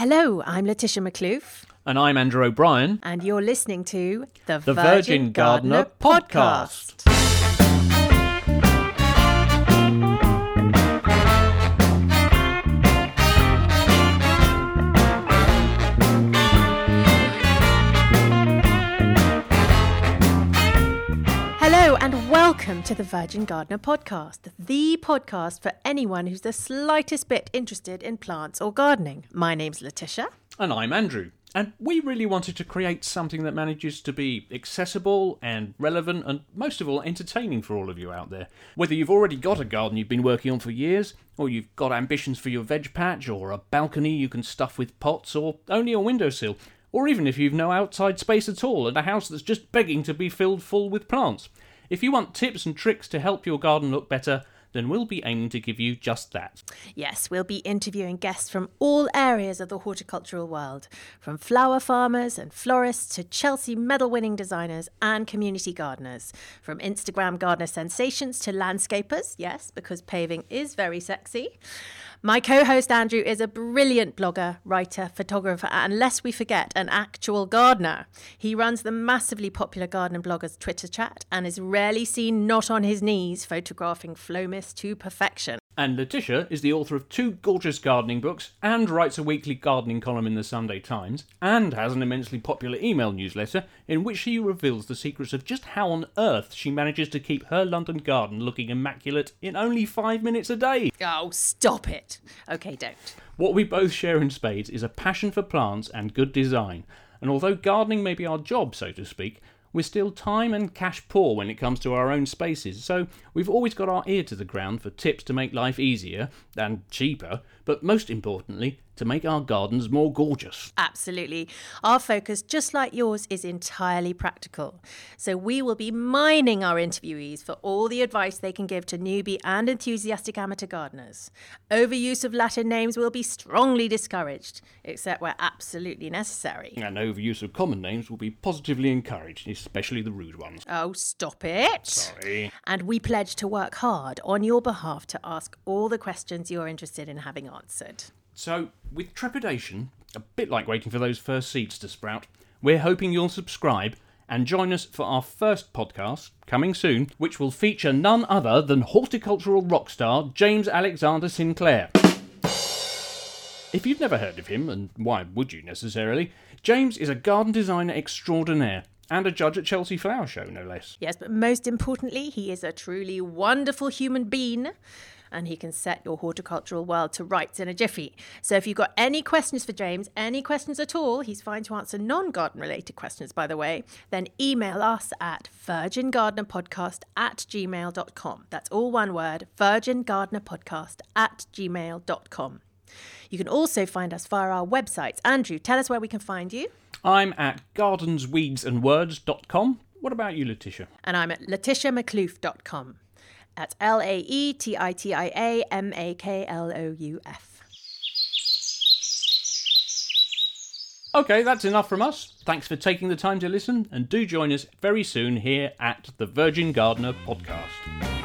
Hello, I'm Laetitia Maklouf, And I'm Andrew O'Brien. and you're listening to the, The Virgin Gardener Podcast. Hello, and welcome to the Virgin Gardener Podcast, the podcast for anyone who's the slightest bit interested in plants or gardening. My name's Laetitia. And I'm Andrew. And we really wanted to create something that manages to be accessible and relevant and, most of all, entertaining for all of you out there. Whether you've already got a garden you've been working on for years, or you've got ambitions for your veg patch, or a balcony you can stuff with pots, or only a windowsill, or even if you've no outside space at all and a house that's just begging to be filled full with plants. If you want tips and tricks to help your garden look better, then we'll be aiming to give you just that. Yes, we'll be interviewing guests from all areas of the horticultural world, from flower farmers and florists to Chelsea medal winning designers and community gardeners, from Instagram gardener sensations to landscapers, yes, because paving is very sexy. My co host Andrew is a brilliant blogger, writer, photographer, and lest we forget, an actual gardener. He runs the massively popular Garden Bloggers Twitter chat and is rarely seen not on his knees photographing Phlomis to perfection. And Laetitia is the author of two gorgeous gardening books and writes a weekly gardening column in the Sunday Times and has an immensely popular email newsletter in which she reveals the secrets of just how on earth she manages to keep her London garden looking immaculate in only five minutes a day. Oh, stop it. Okay, don't. What we both share in spades is a passion for plants and good design. And although gardening may be our job, so to speak, we're still time and cash poor when it comes to our own spaces, so we've always got our ear to the ground for tips to make life easier and cheaper, but most importantly, to make our gardens more gorgeous. Absolutely. Our focus, just like yours, is entirely practical. So we will be mining our interviewees for all the advice they can give to newbie and enthusiastic amateur gardeners. Overuse of Latin names will be strongly discouraged, except where absolutely necessary. And overuse of common names will be positively encouraged, especially the rude ones. Oh, stop it. Sorry. And we pledge to work hard on your behalf to ask all the questions you're interested in having answered. So, with trepidation, a bit like waiting for those first seeds to sprout, we're hoping you'll subscribe and join us for our first podcast, coming soon, which will feature none other than horticultural rock star James Alexander Sinclair. If you've never heard of him, and why would you necessarily, James is a garden designer extraordinaire and a judge at Chelsea Flower Show, no less. Yes, but most importantly, he is a truly wonderful human being and he can set your horticultural world to rights in a jiffy. So if you've got any questions for James, any questions at all, he's fine to answer non garden related questions, by the way, then email us at virgingardenerpodcast at gmail.com. That's all one word virgingardenerpodcast at gmail.com. You can also find us via our website. Andrew, tell us where we can find you. I'm at gardensweedsandwords.com. What about you, Laetitia? and I'm at laetitiamaklouf.com. That's L A E T I T I A M A K L O U F. Okay, that's enough from us. Thanks for taking the time to listen, and do join us very soon here at the Virgin Gardener Podcast.